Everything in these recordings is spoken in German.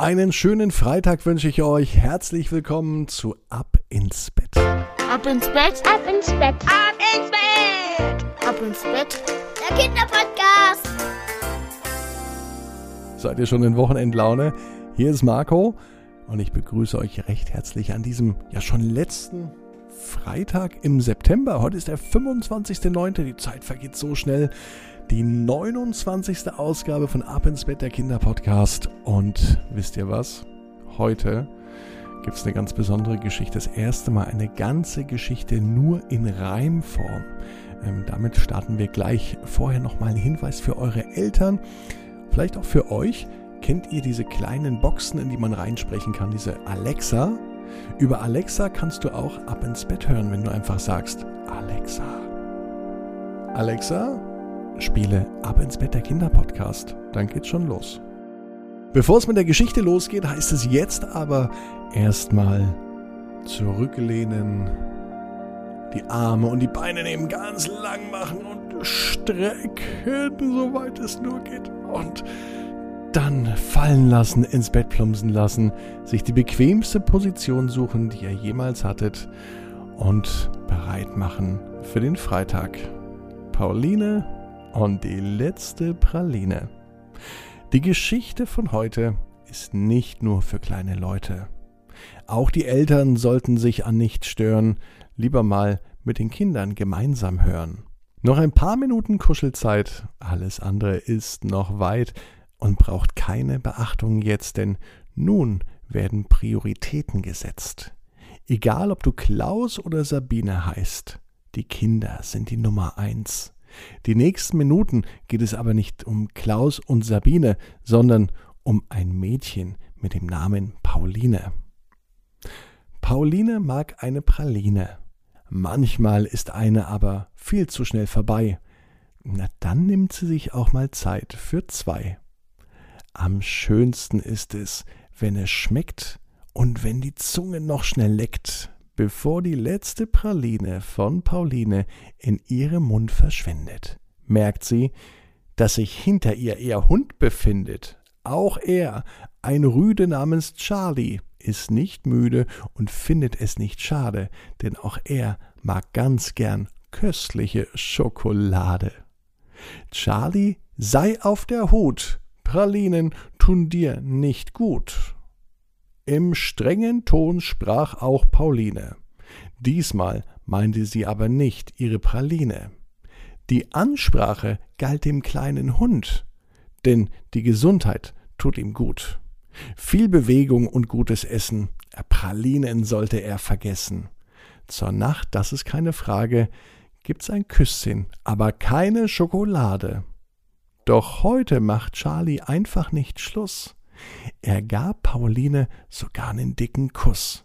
Einen schönen Freitag wünsche ich euch. Herzlich willkommen zu Ab ins Bett. Ab ins Bett, ab ins Bett, ab ins Bett, ab ins Bett, der Kinderpodcast. Seid ihr schon in Wochenendlaune? Hier ist Marco und ich begrüße euch recht herzlich an diesem ja schon letzten Freitag im September. Heute ist der 25.09. Die Zeit vergeht so schnell die 29. Ausgabe von Ab ins Bett der Kinder Podcast. Und wisst ihr was? Heute gibt es eine ganz besondere Geschichte. Das erste Mal eine ganze Geschichte nur in Reimform. Ähm, damit starten wir gleich. Vorher nochmal ein Hinweis für eure Eltern, vielleicht auch für euch. Kennt ihr diese kleinen Boxen, in die man reinsprechen kann, diese Alexa? Über Alexa kannst du auch ab ins Bett hören, wenn du einfach sagst, Alexa. Alexa, spiele Ab ins Bett der Kinder Podcast. Dann geht's schon los. Bevor es mit der Geschichte losgeht, heißt es jetzt aber erstmal zurücklehnen, die Arme und die Beine nehmen ganz lang machen und strecken, soweit es nur geht. Und dann fallen lassen, ins Bett plumpsen lassen, sich die bequemste Position suchen, die ihr jemals hattet und bereit machen für den Freitag. Pauline und die letzte Praline. Die Geschichte von heute ist nicht nur für kleine Leute. Auch die Eltern sollten sich an nichts stören, lieber mal mit den Kindern gemeinsam hören. Noch ein paar Minuten Kuschelzeit, alles andere ist noch weit und braucht keine Beachtung jetzt, denn nun werden Prioritäten gesetzt. Egal ob du Klaus oder Sabine heißt, die Kinder sind die Nummer eins. Die nächsten Minuten geht es aber nicht um Klaus und Sabine, sondern um ein Mädchen mit dem Namen Pauline. Pauline mag eine Praline. Manchmal ist eine aber viel zu schnell vorbei. Na dann nimmt sie sich auch mal Zeit für zwei. Am schönsten ist es, wenn es schmeckt und wenn die Zunge noch schnell leckt, bevor die letzte Praline von Pauline in ihrem Mund verschwindet. Merkt sie, dass sich hinter ihr ihr Hund befindet. Auch er, ein Rüde namens Charlie, ist nicht müde und findet es nicht schade, denn auch er mag ganz gern köstliche Schokolade. Charlie, sei auf der Hut, Pralinen tun dir nicht gut. Im strengen Ton sprach auch Pauline. Diesmal meinte sie aber nicht ihre Praline. Die Ansprache galt dem kleinen Hund, denn die Gesundheit tut ihm gut. Viel Bewegung und gutes Essen, Pralinen sollte er vergessen. Zur Nacht, das ist keine Frage, gibt's ein Küsschen, aber keine Schokolade. Doch heute macht Charlie einfach nicht Schluss. Er gab Pauline sogar einen dicken Kuss.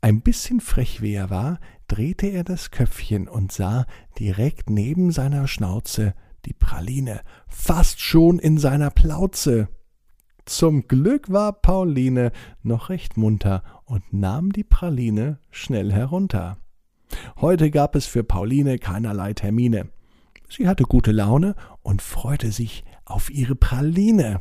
Ein bisschen frech wie er war, drehte er das Köpfchen und sah direkt neben seiner Schnauze die Praline, fast schon in seiner Plauze. Zum Glück war Pauline noch recht munter und nahm die Praline schnell herunter. Heute gab es für Pauline keinerlei Termine. Sie hatte gute Laune und freute sich auf ihre Praline.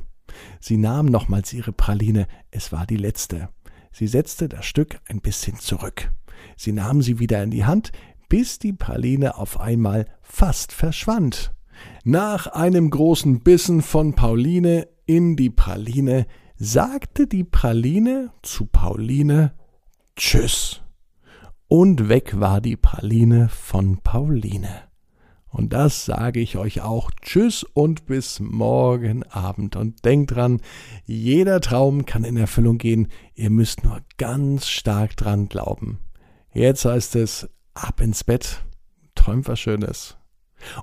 Sie nahm nochmals ihre Praline, es war die letzte. Sie setzte das Stück ein bisschen zurück. Sie nahm sie wieder in die Hand, bis die Praline auf einmal fast verschwand. Nach einem großen Bissen von Pauline in die Praline sagte die Praline zu Pauline Tschüss. Und weg war die Praline von Pauline. Und das sage ich euch auch. Tschüss und bis morgen Abend. Und denkt dran, jeder Traum kann in Erfüllung gehen. Ihr müsst nur ganz stark dran glauben. Jetzt heißt es, ab ins Bett. Träumt was Schönes.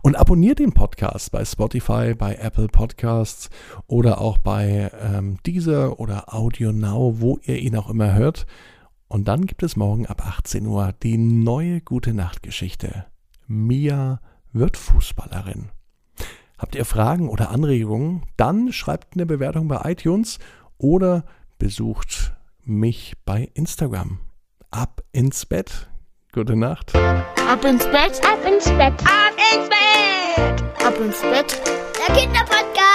Und abonniert den Podcast bei Spotify, bei Apple Podcasts oder auch bei ähm, Deezer oder Audio Now, wo ihr ihn auch immer hört. Und dann gibt es morgen ab 18 Uhr die neue Gute Nacht Geschichte. Mia wird Fußballerin. Habt ihr Fragen oder Anregungen? Dann schreibt eine Bewertung bei iTunes oder besucht mich bei Instagram. Ab ins Bett. Gute Nacht. Ab ins Bett, ab ins Bett, ab ins Bett, ab ins Bett. Der Kinderpodcast.